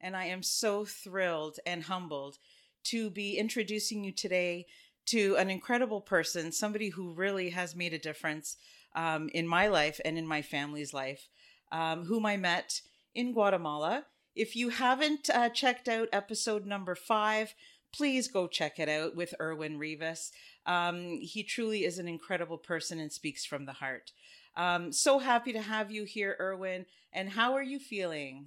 and I am so thrilled and humbled to be introducing you today to an incredible person, somebody who really has made a difference um, in my life and in my family's life, um, whom I met in Guatemala. If you haven't uh, checked out episode number five, please go check it out with Erwin Rivas. Um, he truly is an incredible person and speaks from the heart. Um, so happy to have you here, Erwin. And how are you feeling?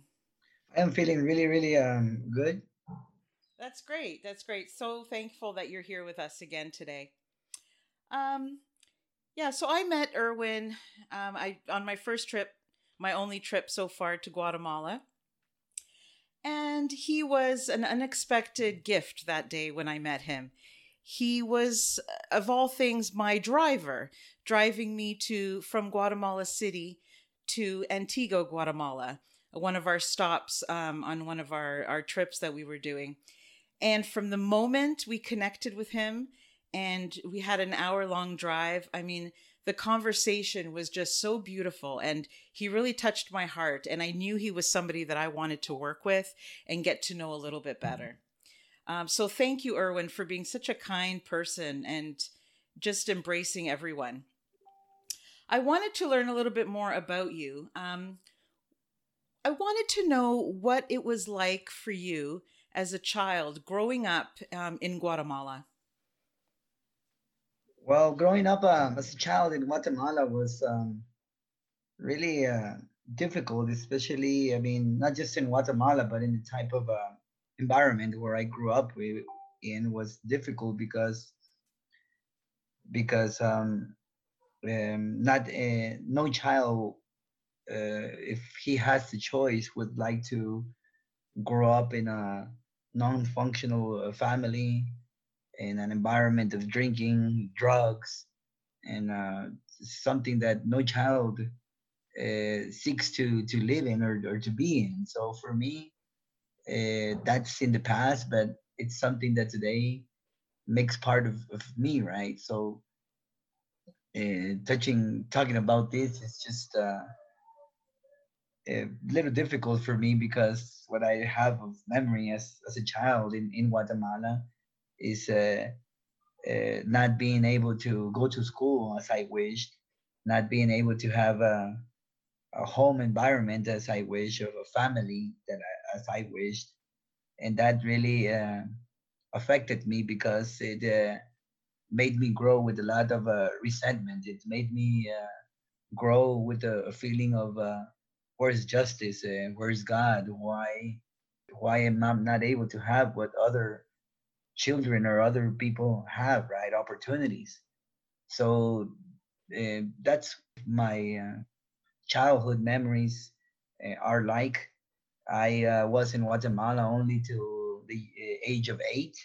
I am feeling really, really um, good. That's great. That's great. So thankful that you're here with us again today. Um, yeah. So I met Erwin. Um, I on my first trip, my only trip so far to Guatemala, and he was an unexpected gift that day when I met him. He was, of all things, my driver, driving me to from Guatemala City to Antigua, Guatemala one of our stops um, on one of our, our trips that we were doing. And from the moment we connected with him and we had an hour long drive, I mean, the conversation was just so beautiful and he really touched my heart. And I knew he was somebody that I wanted to work with and get to know a little bit better. Um, so thank you, Erwin, for being such a kind person and just embracing everyone. I wanted to learn a little bit more about you. Um, I wanted to know what it was like for you as a child growing up um, in Guatemala. Well, growing up um, as a child in Guatemala was um, really uh, difficult, especially, I mean, not just in Guatemala, but in the type of uh, environment where I grew up in was difficult because because um, um, not uh, no child if he has the choice, would like to grow up in a non-functional uh, family in an environment of drinking, drugs, and uh, something that no child uh, seeks to to live in or, or to be in. So for me, uh, that's in the past, but it's something that today makes part of, of me, right? So uh, touching talking about this is just uh, a little difficult for me because what I have of memory as, as a child in, in Guatemala is uh, uh, not being able to go to school as I wished, not being able to have a, a home environment as I wish, of a family that I, as I wished, and that really uh, affected me because it uh, made me grow with a lot of uh, resentment. It made me uh, grow with a, a feeling of where's justice and where's God? Why why am I not able to have what other children or other people have, right? Opportunities. So uh, that's my uh, childhood memories uh, are like. I uh, was in Guatemala only to the uh, age of eight.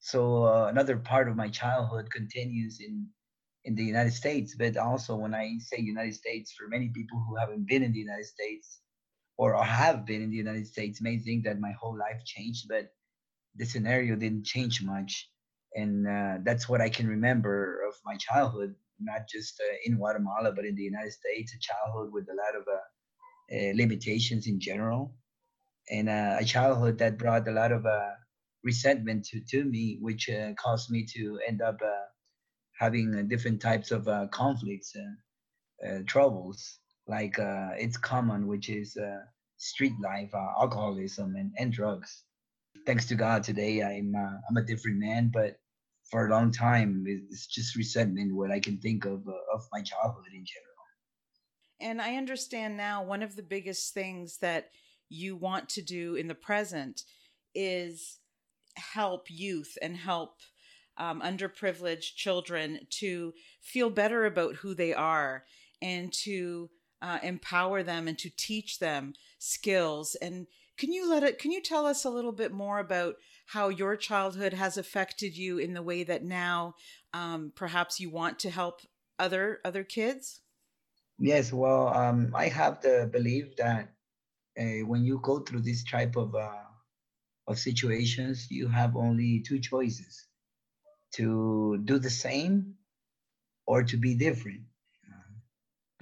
So uh, another part of my childhood continues in in the United States, but also when I say United States, for many people who haven't been in the United States or have been in the United States may think that my whole life changed, but the scenario didn't change much. And uh, that's what I can remember of my childhood, not just uh, in Guatemala, but in the United States, a childhood with a lot of uh, uh limitations in general, and uh, a childhood that brought a lot of uh, resentment to, to me, which caused me to end up having uh, different types of uh, conflicts and uh, troubles. Like it's common, which is street life, alcoholism, and, and drugs. thanks to God today I'm I'm a different man. But for a long time, it's just resentment what I can think of uh, of my childhood in general. And I understand now one of the biggest things that you want to do in the present is help youth and help um, underprivileged children to feel better about who they are and to uh, empower them and to teach them skills. And can you let it can you tell us a little bit more about how your childhood has affected you in the way that now um, perhaps you want to help other other kids? Yes well um, i have the belief that uh, when you go through this type of uh, of situations you have only two choices to do the same or to be different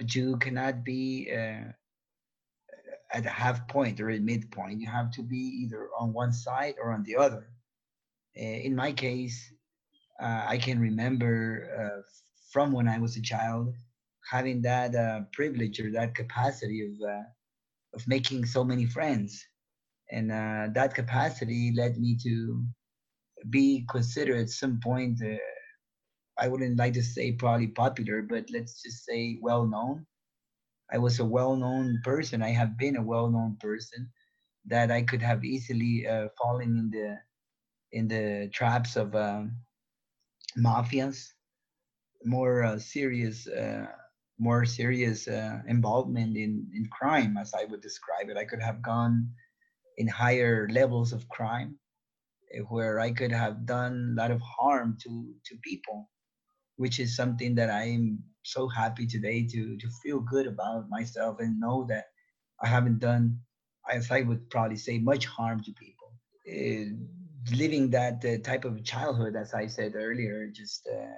but you cannot be uh, at a half point or a midpoint. You have to be either on one side or on the other. Uh, in my case, uh, I can remember uh, from when I was a child having that privilege or that capacity of of making so many friends, and uh, that capacity led me to be considered at some point. I wouldn't like to say probably popular, but let's just say well known I was a well-known person. I have been a well-known person that I could have easily uh, fallen in the in the traps of um, mafias, more uh, serious, uh, more serious uh, involvement in in crime, as I would describe it. I could have gone in higher levels of crime, where I could have done a lot of harm to to people which is something that I'm so happy today to to feel good about myself and know that I haven't done, as I would probably say, much harm to people. Uh, living that uh, type of childhood, as I said earlier, just uh,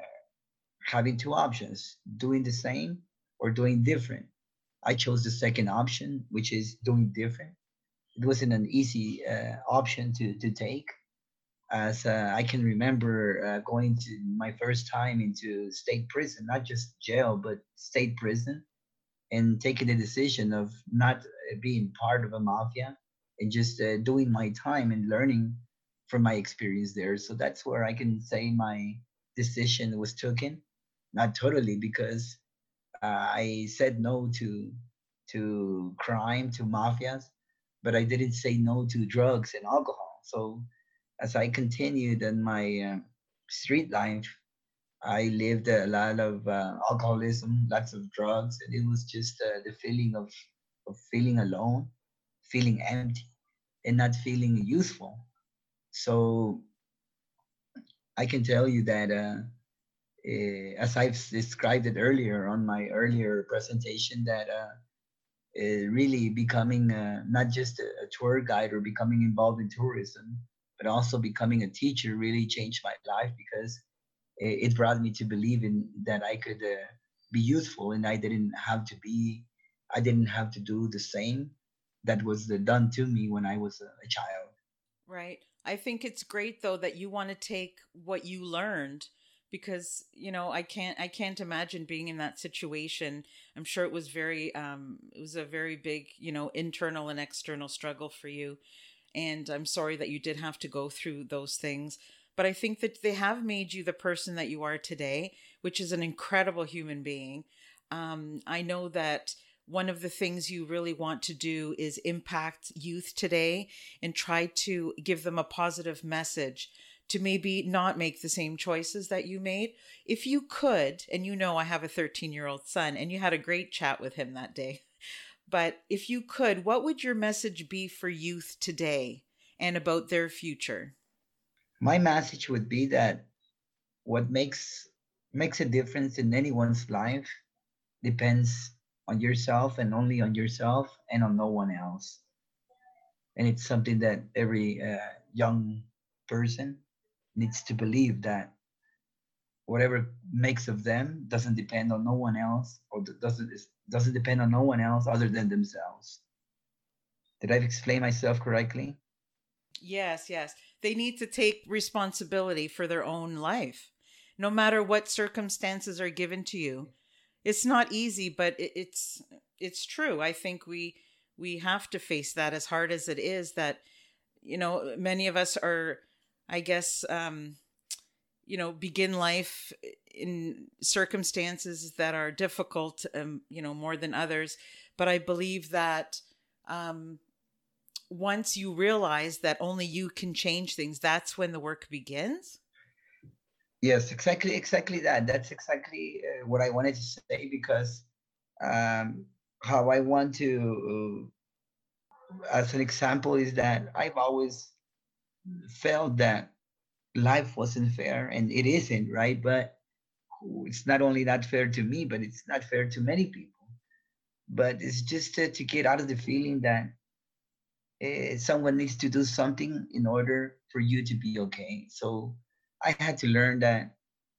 having two options: doing the same or doing different. I chose the second option, which is doing different. It wasn't an easy uh, option to to take as uh, I can remember uh, going to my first time into state prison, not just jail, but state prison, and taking the decision of not uh, being part of a mafia and just uh, doing my time and learning from my experience there. So that's where I can say my decision was taken, not totally because uh, I said no to to crime to mafias, but I didn't say no to drugs and alcohol. So as I continued in my uh, street life, I lived a lot of uh, alcoholism, lots of drugs, and it was just uh, the feeling of, of feeling alone, feeling empty, and not feeling useful. So I can tell you that, uh, eh, as I've described it earlier on my earlier presentation, that uh, eh, really becoming uh, not just a, a tour guide or becoming involved in tourism but also becoming a teacher really changed my life because it, it brought me to believe in that I could uh, be useful and I didn't have to be, I didn't have to do the same that was done to me when I was a child. Right. I think it's great though that you want to take what you learned because you know i can't i can't imagine being in that situation i'm sure it was very um it was a very big you know internal and external struggle for you and I'm sorry that you did have to go through those things. But I think that they have made you the person that you are today, which is an incredible human being. Um, I know that one of the things you really want to do is impact youth today and try to give them a positive message to maybe not make the same choices that you made. If you could, and you know I have a 13 year old son, and you had a great chat with him that day. But if you could, what would your message be for youth today and about their future? My message would be that what makes makes a difference in anyone's life depends on yourself and only on yourself and on no one else. And it's something that every uh, young person needs to believe that whatever makes of them doesn't depend on no one else or doesn't doesn't depend on no one else other than themselves. Did i explain myself correctly? Yes yes. They need to take responsibility for their own life. No matter what circumstances are given to you it's not easy but it's it's true. I think we we have to face that as hard as it is that you know, many of us are, I guess, um, you know, begin life in circumstances that are difficult, um, you know, more than others. But I believe that um, once you realize that only you can change things, that's when the work begins. Yes, exactly, exactly that. That's exactly uh, what I wanted to say because um, how I want to, uh, as an example, is that I've always felt that life wasn't fair, and it isn't, right? But it's not only not fair to me, but it's not fair to many people. But it's just to, to get out of the feeling that uh, someone needs to do something in order for you to be okay. So I had to learn that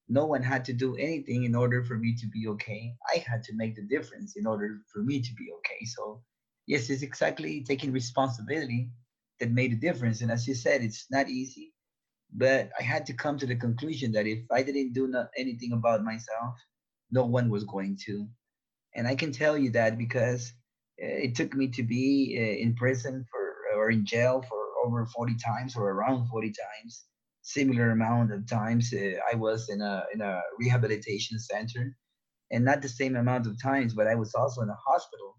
no one had to do anything in order for me to be okay. I had to make the difference in order for me to be okay. So, yes, it's exactly taking responsibility that made a difference. And as you said, it's not easy, but I had to come to the conclusion that if I didn't do not anything about myself, no one was going to. And I can tell you that because uh, it took me to be uh, in prison for or in jail for over 40 times or around 40 times. Similar amount of times uh, I was in a in a rehabilitation center, and not the same amount of times, but I was also in a hospital,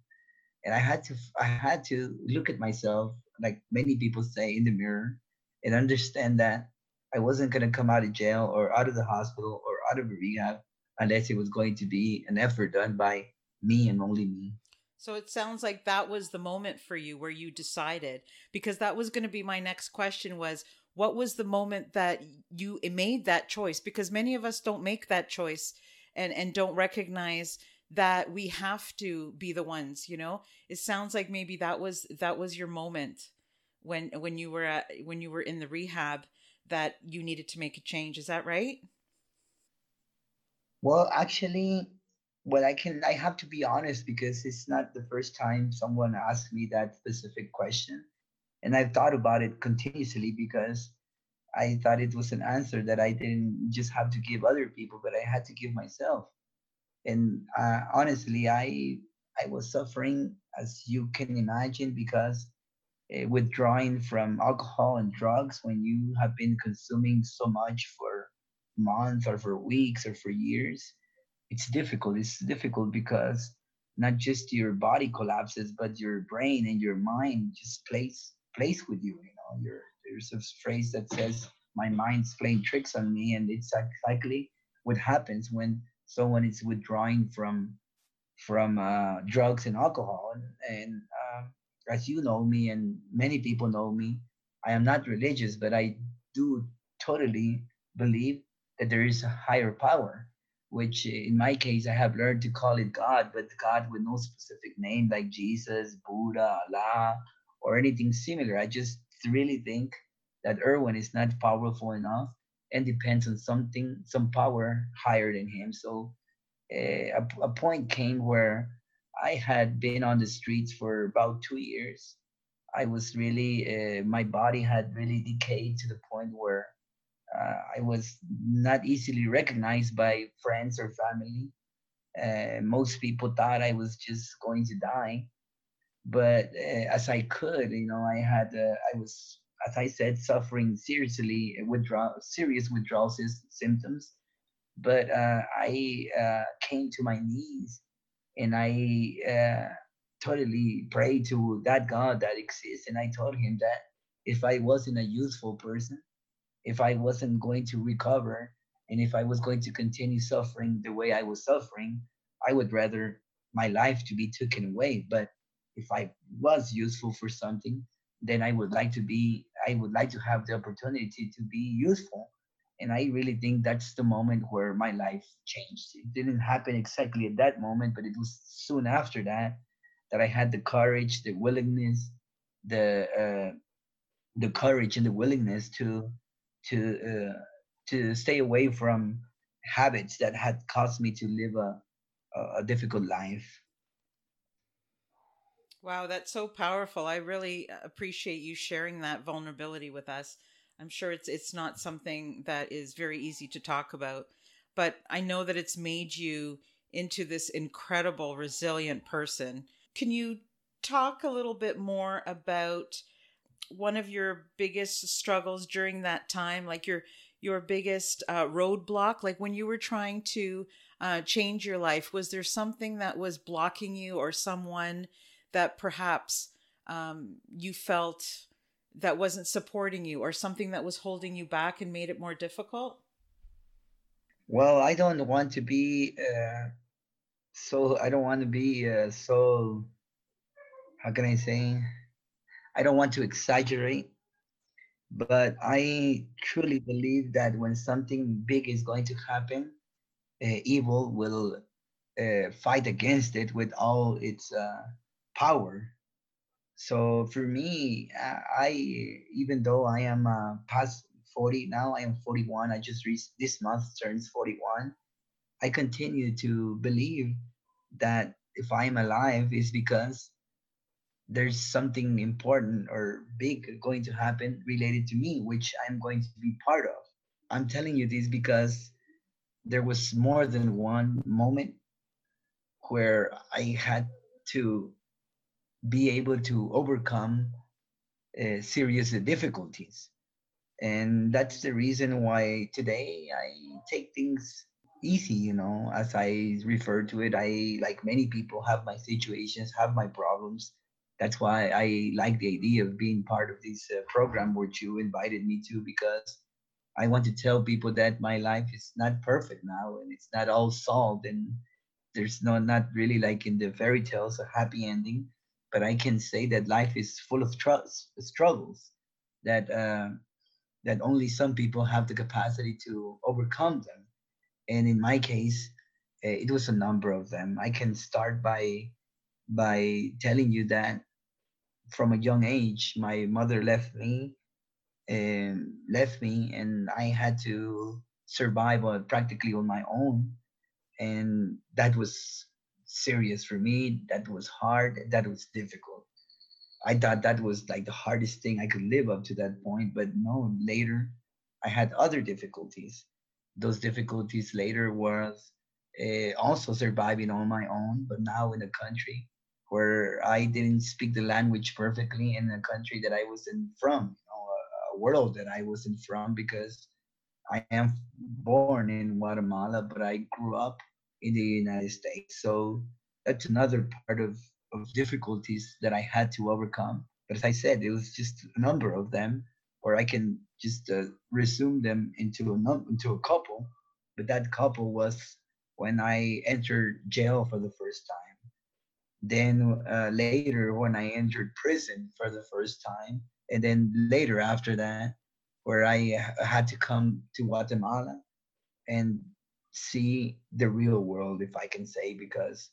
and I had to I had to look at myself like many people say in the mirror, and understand that I wasn't gonna come out of jail or out of the hospital or out of rehab unless it was going to be an effort done by me and only me. So it sounds like that was the moment for you where you decided because that was going to be my next question was what was the moment that you made that choice? Because many of us don't make that choice and and don't recognize that we have to be the ones you know? It sounds like maybe that was that was your moment when when you were at when you were in the rehab that you needed to make a change. Is that right? Well actually well i can i have to be honest because it's not the first time someone asked me that specific question. And I've thought about it continuously because I thought it was an answer that I didn't just have to give other people, but I had to give myself. And uh, honestly, I I was suffering, as you can imagine, because withdrawing from alcohol and drugs when you have been consuming so much for months or for weeks or for years, it's difficult. It's difficult because not just your body collapses, but your brain and your mind just plays plays with you. You know, You're, there's a phrase that says, "My mind's playing tricks on me," and it's exactly what happens when someone is withdrawing from from uh, drugs and alcohol. And, and uh, as you know me, and many people know me, I am not religious, but I do totally believe that there is a higher power. Which, in my case, I have learned to call it God, but God with no specific name like Jesus, Buddha, Allah, or anything similar. I just really think that Erwin is not powerful enough and depends on something, some power higher than him. So uh, a, a point came where I had been on the streets for about two years. I was really, uh, my body had really decayed to the point where uh, I was not easily recognized by friends or family. Uh, most people thought I was just going to die but uh, as I could, you know, I had, I was, as I said, suffering seriously withdrawal, serious withdrawal symptoms. But uh, I uh, came to my knees and I uh, totally prayed to that God that exists, and I told Him that if I wasn't a useful person, if I wasn't going to recover, and if I was going to continue suffering the way I was suffering, I would rather my life to be taken away. But if I was useful for something, then I would like to be, I would like to have the opportunity to be useful. And I really think that's the moment where my life changed. It didn't happen exactly at that moment, but it was soon after that that I had the courage, the willingness, the uh, the courage and the willingness to to uh, to stay away from habits that had caused me to live a, a difficult life. Wow, that's so powerful. I really uh, appreciate you sharing that vulnerability with us. I'm sure it's it's not something that is very easy to talk about, but I know that it's made you into this incredible resilient person. Can you talk a little bit more about one of your biggest struggles during that time, like your your biggest uh, roadblock, like when you were trying to uh, change your life? Was there something that was blocking you, or someone that perhaps um, you felt that wasn't supporting you, or something that was holding you back and made it more difficult? Well, I don't want to be uh, so. I don't want to be uh, so. How can I say? I don't want to exaggerate, but I truly believe that when something big is going to happen, uh, evil will uh, fight against it with all its uh, power. So for me, uh, I even though I am uh, past 40 now, I am 41. I just reached this month turns 41. I continue to believe that if I'm alive is because there's something important or big going to happen related to me, which I'm going to be part of. I'm telling you this because there was more than one moment where I had to be able to overcome uh, serious difficulties. And that's the reason why today I take things easy, you know, as I refer to it. I, like many people, have my situations, have my problems. That's why I like the idea of being part of this uh, program which you invited me to because I want to tell people that my life is not perfect now and it's not all solved and there's no not really like in the fairy tales a happy ending, but I can say that life is full of tr- struggles that uh, that only some people have the capacity to overcome them. And in my case, uh, it was a number of them. I can start by by telling you that from a young age, my mother left me um, left me and I had to survive uh, practically on my own. And that was serious for me. That was hard. That was difficult. I thought that was like the hardest thing I could live up to that point. But no, later I had other difficulties. Those difficulties later was uh, also surviving on my own, but now in a country where I didn't speak the language perfectly in a country that I wasn't from a world that I wasn't from because I am born in Guatemala, but I grew up in the United States. So that's another part of, of difficulties that I had to overcome. But as I said, it was just a number of them, or I can just uh, resume them into a num- into a couple. But that couple was when I entered jail for the first time. Then uh, later, when I entered prison for the first time, and then later after that where i had to come to guatemala and see the real world if i can say because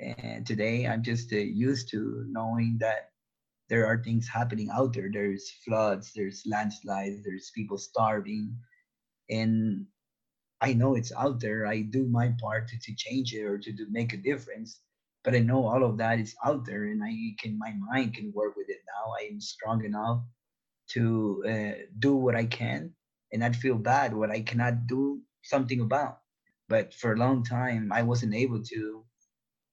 and today i'm just uh, used to knowing that there are things happening out there there's floods there's landslides there's people starving and i know it's out there i do my part to, to change it or to, make a difference but I know all of that is out there, and I can my mind can work with it now. I am strong enough to uh, do what I can and not feel bad what I cannot do something about. But for a long time, I wasn't able to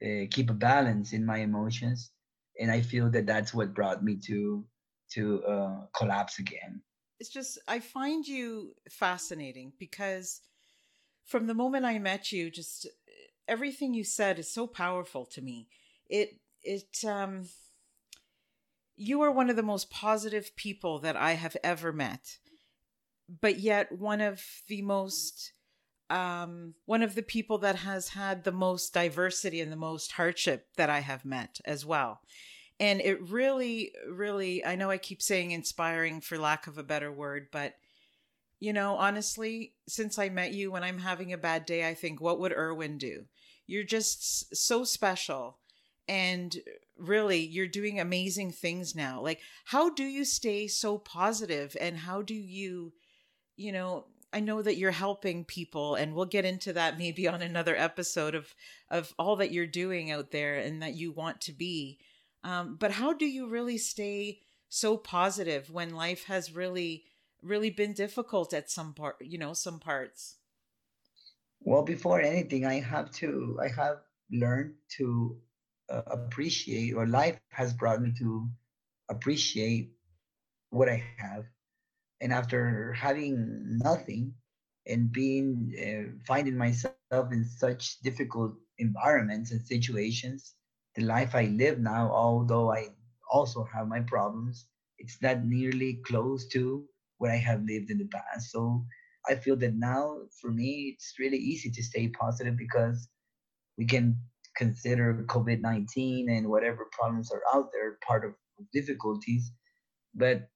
uh, keep a balance in my emotions, and I feel that that's what brought me to to uh, collapse again. It's just I find you fascinating because from the moment I met you, just everything you said is so powerful to me. It it um you are one of the most positive people that I have ever met. But yet one of the most um one of the people that has had the most diversity and the most hardship that I have met as well. And it really really I know I keep saying inspiring for lack of a better word, but you know, honestly, since I met you, when I'm having a bad day, I think, what would Erwin do? You're just so special. And really, you're doing amazing things now. Like, how do you stay so positive and how do you, you know, I know that you're helping people and we'll get into that maybe on another episode of of all that you're doing out there and that you want to be. Um, but how do you really stay so positive when life has really really been difficult at some part, you know, some parts? Well, before anything, I have to, I have learned to uh, appreciate, or life has brought me to appreciate what I have. And after having nothing and being uh, finding myself in such difficult environments and situations, the life I live now, although I also have my problems, it's not nearly close to what I have lived in the past. So I feel that now for me, it's really easy to stay positive because we can consider COVID 19 and whatever problems are out there part of difficulties, but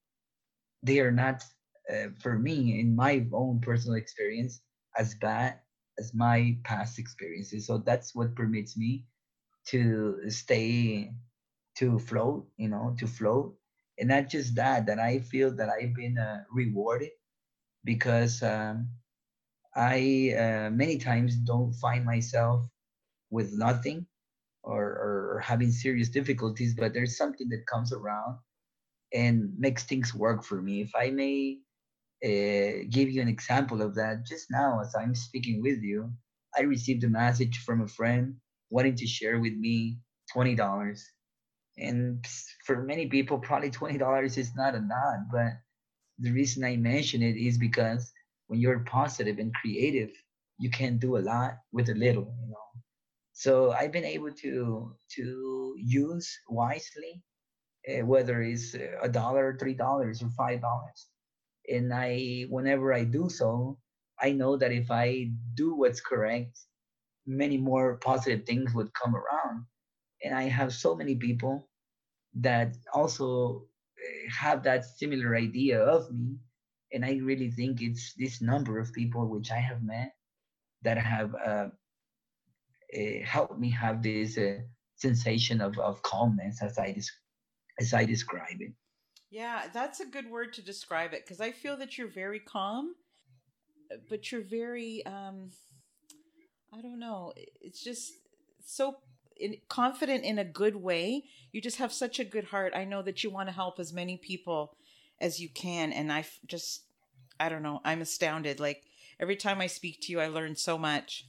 they are not, uh, for me, in my own personal experience, as bad as my past experiences. So that's what permits me to stay, to float, you know, to float. And not just that, that I feel that I've been uh, rewarded because um, I uh, many times don't find myself with nothing or, or having serious difficulties, but there's something that comes around and makes things work for me. If I may uh, give you an example of that, just now as I'm speaking with you, I received a message from a friend wanting to share with me $20. And for many people, probably $20 is not a lot, but the reason I mention it is because when you're positive and creative, you can do a lot with a little, you know. So I've been able to to use wisely, uh, whether it's a dollar, three dollars, or five dollars. And I, whenever I do so, I know that if I do what's correct, many more positive things would come around. And I have so many people that also eh, have that similar idea of me. And I really think it's this number of people which I have met that have uh, uh, helped me have this uh, sensation of, of calmness as I des- as I describe it. Yeah, that's a good word to describe it because I feel that you're very calm, but you're very um, I don't know. It's just so in, confident in a good way. You just have such a good heart. I know that you want to help as many people as you can, and I just I don't know. I'm astounded. Like every time I speak to you, I learn so much.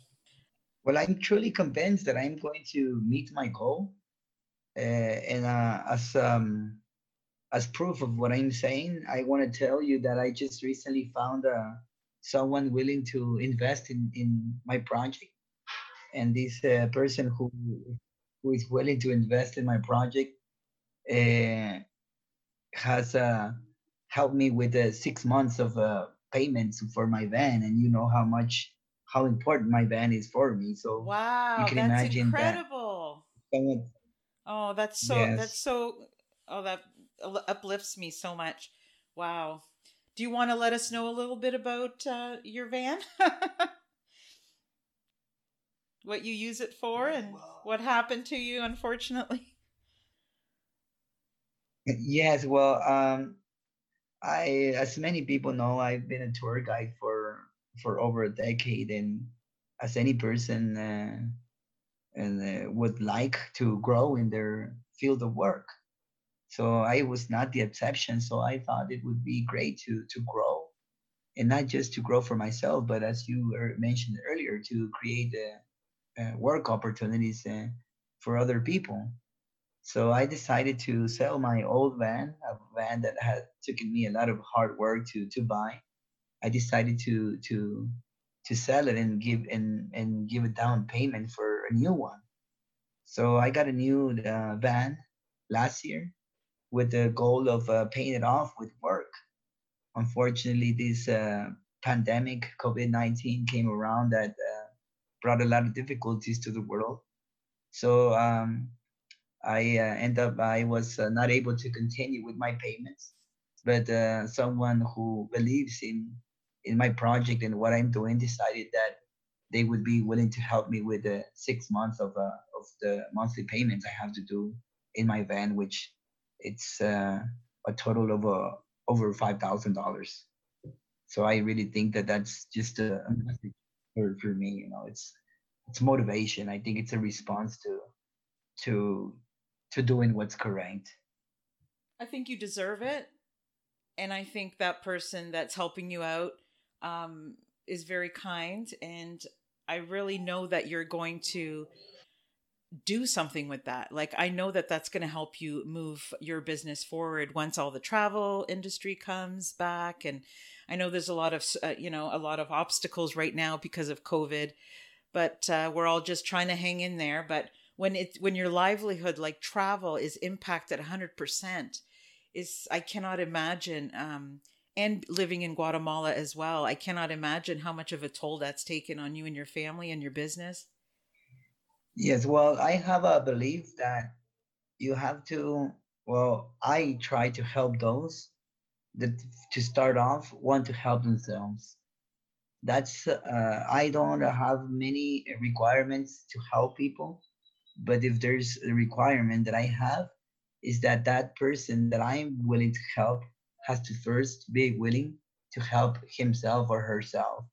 Well, I'm truly convinced that I'm going to meet my goal, uh, and uh, as um, as proof of what I'm saying, I want to tell you that I just recently found uh, someone willing to invest in in my project, and this uh, person who who is willing to invest in my project uh, has uh, helped me with six months of uh, payments for my van, and you know how much how important my van is for me. So wow, you can that's imagine incredible. That oh, that's so yes. that's so oh that uplifts me so much. Wow. Do you want to let us know a little bit about uh, your van? what you use it for and what happened to you unfortunately? Yes, well, um I as many people know, I've been a tour guide for for over a decade, and as any person uh, and uh, would like to grow in their field of work. So I was not the exception. So I thought it would be great to to grow, and not just to grow for myself, but as you mentioned earlier, to create uh, uh, work opportunities uh, for other people. So I decided to sell my old van, a van that had taken me a lot of hard work to to buy, I decided to to to sell it and give and and give a down payment for a new one. So I got a new uh, van last year with the goal of uh, paying it off with work. Unfortunately, this uh, pandemic, COVID nineteen, came around that uh, brought a lot of difficulties to the world. So um, I uh, end up I was uh, not able to continue with my payments, but someone who believes in in my project and what I'm doing decided that they would be willing to help me with the six months of uh, of the monthly payments I have to do in my van, which it's uh, a total of uh, over five thousand dollars. So I really think that that's just a, message for, for me. You know, it's it's motivation. I think it's a response to to to doing what's correct. I think you deserve it, and I think that person that's helping you out um, is very kind, and I really know that you're going to do something with that. Like I know that that's going to help you move your business forward once all the travel industry comes back and I know there's a lot of uh, you know a lot of obstacles right now because of COVID, but uh, we're all just trying to hang in there. But when it when your livelihood like travel is impacted 100%, is I cannot imagine. Um, and living in Guatemala as well, I cannot imagine how much of a toll that's taken on you and your family and your business. Yes, well, I have a belief that you have to, well, I try to help those that to start off want to help themselves. That's, uh, I don't have many requirements to help people, but if there's a requirement that I have, is that that person that I'm willing to help has to first be willing to help himself or herself.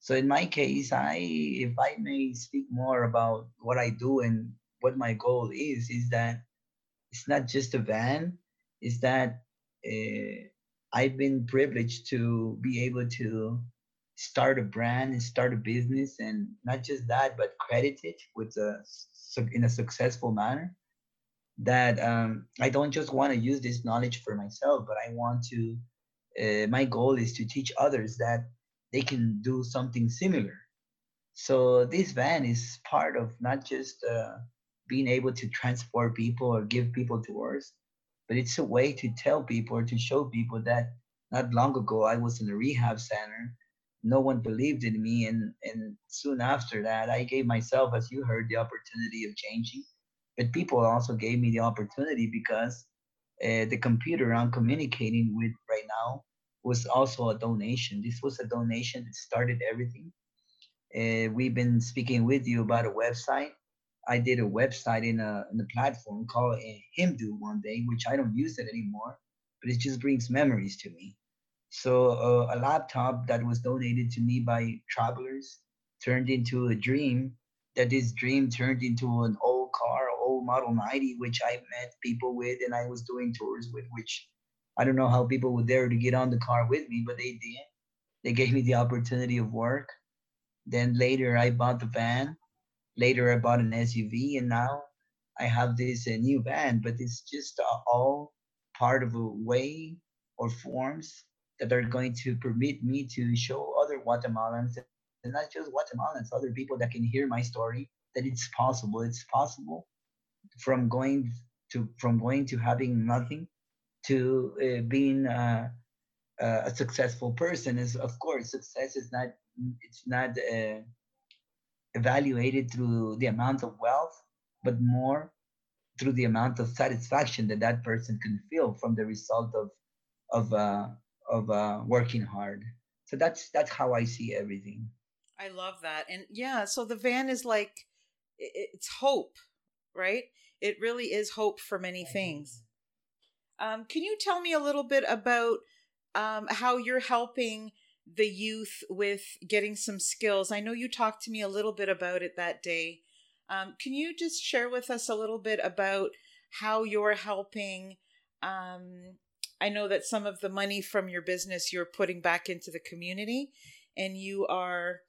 So in my case, I if I may speak more about what I do and what my goal is, is that it's not just a van, is that uh, I've been privileged to be able to start a brand and start a business, and not just that, but credit it with a in a successful manner. That um, I don't just want to use this knowledge for myself, but I want to. Uh, my goal is to teach others that they can do something similar. So this van is part of not just uh, being able to transport people or give people tours, but it's a way to tell people or to show people that not long ago I was in a rehab center. No one believed in me, and and soon after that, I gave myself, as you heard, the opportunity of changing. But people also gave me the opportunity because uh, the computer I'm communicating with right now was also a donation. This was a donation that started everything. Uh, we've been speaking with you about a website. I did a website in a, in a platform called Jimdo one day, which I don't use it anymore, but it just brings memories to me. So uh, a laptop that was donated to me by travelers turned into a dream. That this dream turned into an old car, old Model 90, which I met people with, and I was doing tours with, which I don't know how people would dare to get on the car with me, but they did. They gave me the opportunity of work. Then later, I bought the van. Later, I bought an SUV, and now I have this uh, new van. But it's just uh, all part of a way or forms that are going to permit me to show other Guatemalans, and not just Guatemalans, other people that can hear my story, that it's possible. It's possible from going to from going to having nothing to uh, being uh, uh, a successful person is of course success is not it's not uh, evaluated through the amount of wealth but more through the amount of satisfaction that that person can feel from the result of of uh, of uh, working hard. So that's that's how i see everything. I love that. And yeah so the van is like it's hope right? It really is hope for many things um, can you tell me a little bit about um, how you're helping the youth with getting some skills? I know you talked to me a little bit about it that day. Um, can you just share with us a little bit about how you're helping? Um, I know that some of the money from your business you're putting back into the community, and you are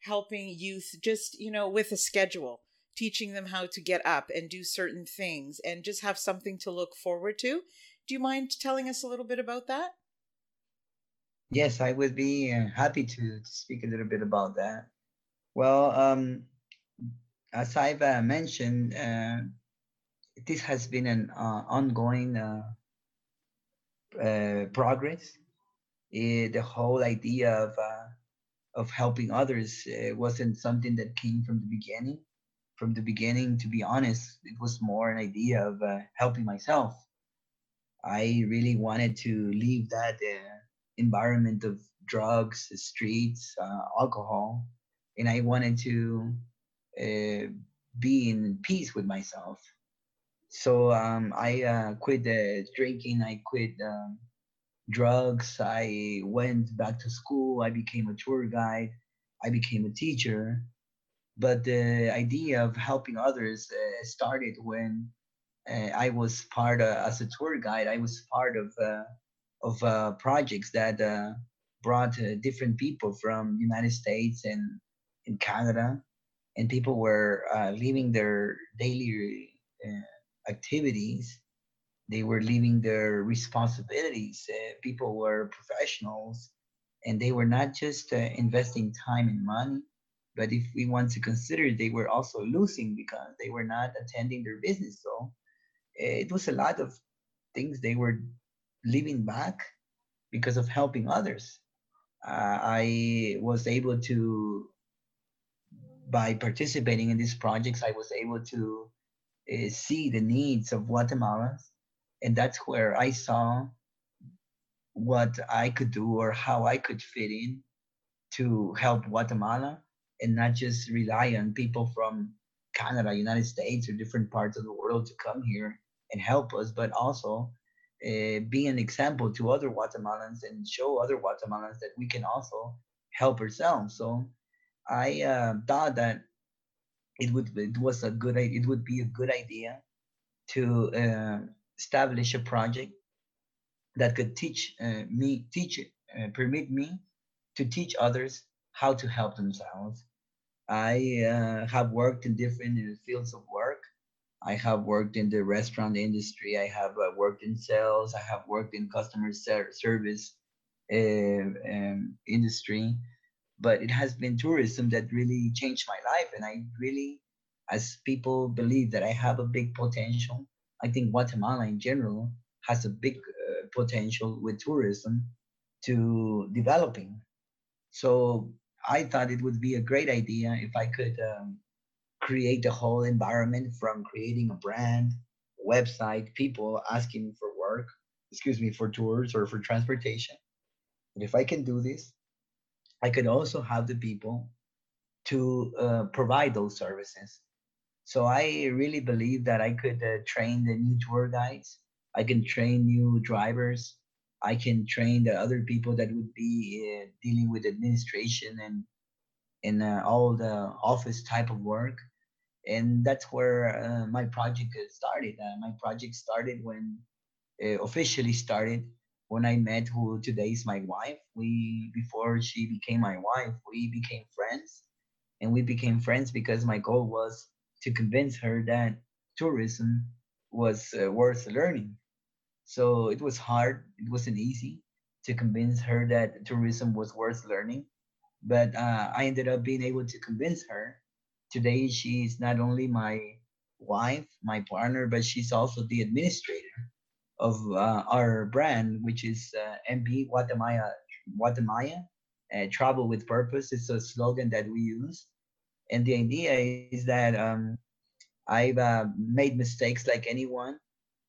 helping youth just you know with a schedule teaching them how to get up and do certain things and just have something to look forward to do you mind telling us a little bit about that? Yes, I would be uh, happy to, to speak a little bit about that. Well, um, as I've uh, mentioned, uh, this has been an uh, ongoing uh, uh, progress. the whole idea of of helping others wasn't something that came from the beginning. From the beginning, to be honest, it was more an idea of helping myself I really wanted to leave that uh, environment of drugs, streets, uh, alcohol, and I wanted to uh, be in peace with myself. So um, I uh, quit drinking. I quit um, drugs. I went back to school. I became a tour guide. I became a teacher. But the idea of helping others uh, started when I was part of, as a tour guide. I was part of uh, of uh, projects that brought different people from United States and in Canada. And people were uh, leaving their daily uh, activities. They were leaving their responsibilities. Uh, people were professionals. And they were not just uh, investing time and money but if we want to consider they were also losing because they were not attending their business. So it was a lot of things they were leaving back because of helping others. Uh, i was able to by participating in these projects i was able to uh, see the needs of guatemalans and that's where i saw what i could do or how i could fit in to help guatemala and not just rely on people from Canada, United States, or different parts of the world to come here and help us, but also uh, be an example to other Guatemalans and show other Guatemalans that we can also help ourselves. So I uh, thought that it would it was a good it would be a good idea to uh, establish a project that could teach uh, me teach uh, permit me to teach others how to help themselves I uh, have worked in different fields of work. I have worked in the restaurant industry. I have uh, worked in sales. I have worked in customer ser- service uh, um, industry. But it has been tourism that really changed my life. And I really, as people believe that I have a big potential, I think Guatemala in general has a big uh, potential with tourism to developing. So I thought it would be a great idea if I could um, create the whole environment from creating a brand, website, people asking for work, excuse me, for tours or for transportation. And if I can do this, I could also have the people to uh, provide those services. So I really believe that I could uh, train the new tour guides. I can train new drivers. I can train the other people that would be uh, dealing with administration and in uh, all the office type of work, and that's where uh, my project started. Uh, my project started when officially started when I met who today is my wife. We before she became my wife, we became friends, and we became friends because my goal was to convince her that tourism was uh, worth learning so it was hard. It wasn't easy to convince her that tourism was worth learning. But uh, I ended up being able to convince her. Today, she's not only my wife, my partner, but she's also the administrator of uh, our brand, which is uh, MB Guatemala, Guatemala uh, Travel with Purpose. It's a slogan that we use. And the idea is that um, I've uh, made mistakes like anyone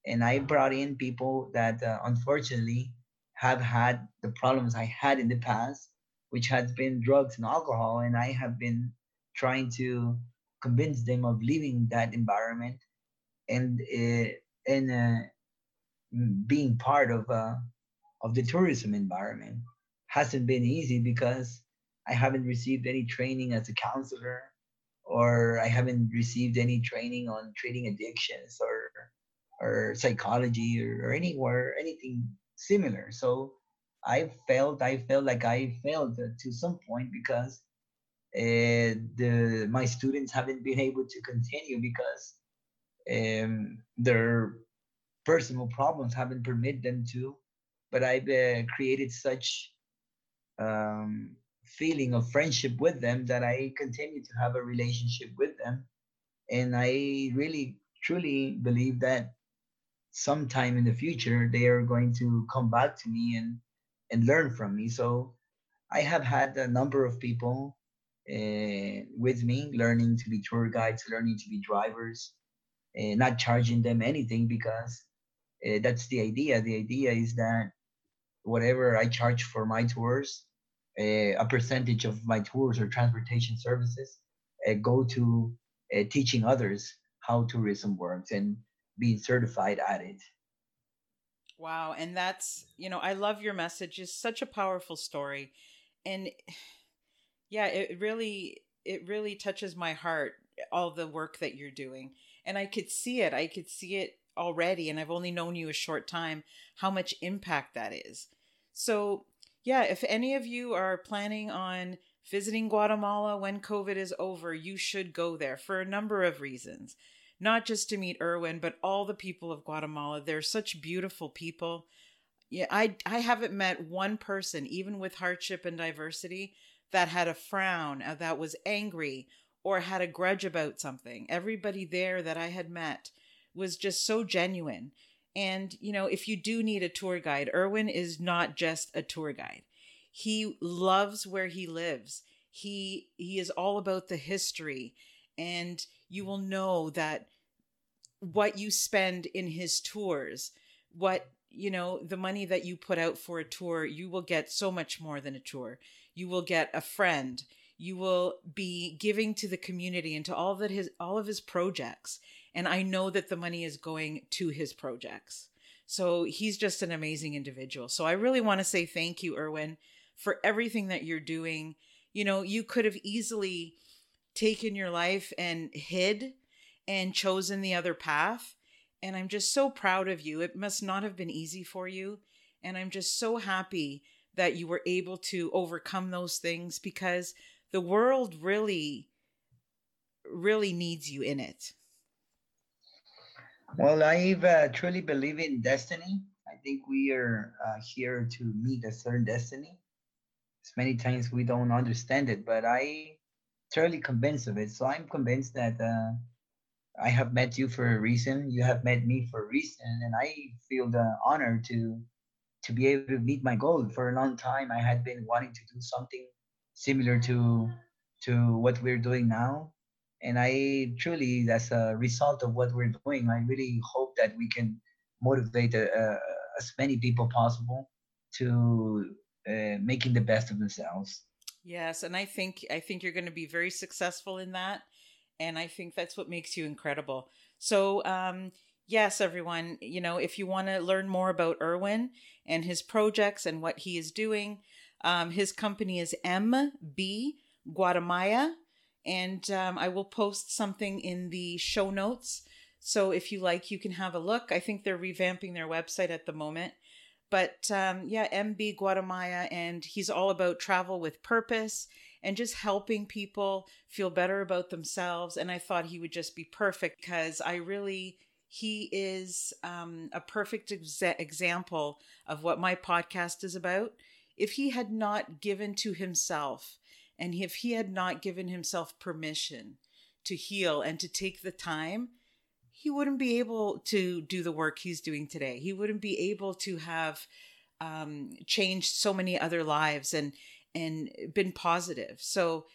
and I brought in people that uh, unfortunately have had the problems I had in the past, which has been drugs and alcohol, and I have been trying to convince them of leaving that environment and uh, and uh, being part of uh, of the tourism environment hasn't been easy because I haven't received any training as a counselor or I haven't received any training on treating addictions or or psychology or, or anywhere anything similar. So i felt i felt like i failed to some point because uh, the my students haven't been able to continue because um, their personal problems haven't permitted them to. But i've uh, created such um, feeling of friendship with them that i continue to have a relationship with them. And i really truly believe that sometime in the future they are going to come back to me and and learn from me. So i have had a number of people uh, with me learning to be tour guides learning to be drivers uh, not charging them anything because uh, that's the idea the idea is that whatever i charge for my tours a percentage of my tours or transportation services go to teaching others how tourism works and being certified at it. Wow. And that's, you know, I love your message. It's such a powerful story. And yeah, it really, it really touches my heart, all the work that you're doing. And I could see it. I could see it already. And I've only known you a short time, how much impact that is. So, yeah, if any of you are planning on visiting Guatemala when COVID is over, you should go there for a number of reasons. Not just to meet Erwin, but all the people of Guatemala. They're such beautiful people. Yeah, I I haven't met one person, even with hardship and diversity, that had a frown, uh, that was angry, or had a grudge about something. Everybody there that I had met was just so genuine. And, you know, if you do need a tour guide, Erwin is not just a tour guide. He loves where he lives. He he is all about the history and you will know that what you spend in his tours, what you know, the money that you put out for a tour, you will get so much more than a tour. You will get a friend. You will be giving to the community and to all that his all of his projects. And I know that the money is going to his projects. So he's just an amazing individual. So I really want to say thank you, Erwin for everything that you're doing. You know, you could have easily taken your life and hid and chosen the other path. And I'm just so proud of you. It must not have been easy for you. And I'm just so happy that you were able to overcome those things because the world really, really needs you in it. Well, I uh, truly believe in destiny. I think we are uh, here to meet a certain destiny As many times we don't understand it, but I thoroughly convinced of it. So I'm convinced that uh, I have met you for a reason. You have met me for a reason, and I feel the honor to to be able to meet my goal. For a long time, I had been wanting to do something similar to to what we're doing now, and I truly, as a result of what we're doing, I really hope that we can motivate uh, uh as many people possible to uh, making the best of themselves. Yes, and I think I think you're going to be very successful in that, and I think that's what makes you incredible. So, um, yes, everyone, you know, if you want to learn more about Erwin and his projects and what he is doing, um, his company is MB Guatemala, and um, I will post something in the show notes. So if you like, you can have a look. I think they're revamping their website at the moment. But um, yeah, MB Guatemala, and he's all about travel with purpose and just helping people feel better about themselves. And I thought he would just be perfect because I really, he is um, a perfect exa- example of what my podcast is about. If he had not given to himself, and if he had not given himself permission to heal and to take the time, he wouldn't be able to do the work he's doing today. He wouldn't be able to have um, changed so many other lives and and been positive. So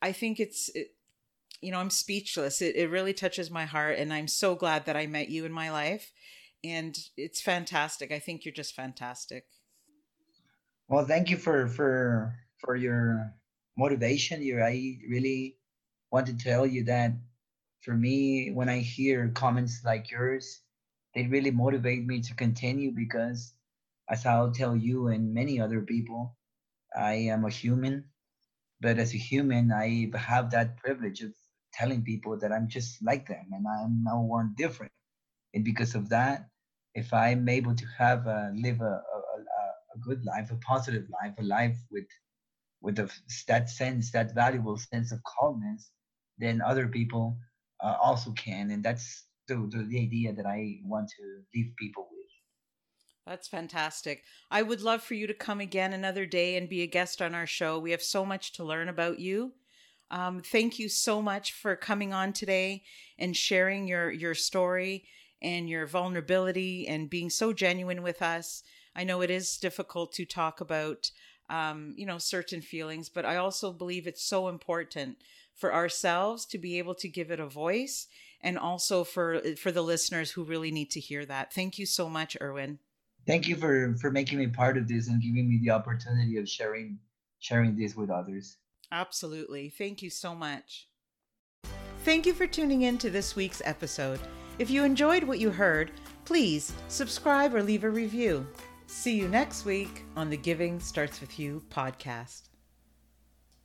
I think it's it, you know I'm speechless. It it really touches my heart, and I'm so glad that I met you in my life, and it's fantastic. I think you're just fantastic. Well, thank you for for for your motivation. You I really want to tell you that for me, when I hear comments like yours, they really motivate me to continue because, as I'll tell you and many other people, I am a human. But as a human, I have that privilege of telling people that I'm just like them and I'm no one different. And because of that, if I'm able to have a, live a, a, a good life, a positive life, a life with with a, that sense, that valuable sense of calmness, then other people uh, also can, and that's the, the, the idea that I want to leave people with. That's fantastic. I would love for you to come again another day and be a guest on our show. We have so much to learn about you. Um, thank you so much for coming on today and sharing your your story and your vulnerability and being so genuine with us. I know it is difficult to talk about um, you know certain feelings, but I also believe it's so important for ourselves to be able to give it a voice and also for for the listeners who really need to hear that. Thank you so much, Erwin. Thank you for for making me part of this and giving me the opportunity of sharing sharing this with others. Absolutely. Thank you so much. Thank you for tuning in to this week's episode. If you enjoyed what you heard, please subscribe or leave a review. See you next week on the Giving Starts With You podcast.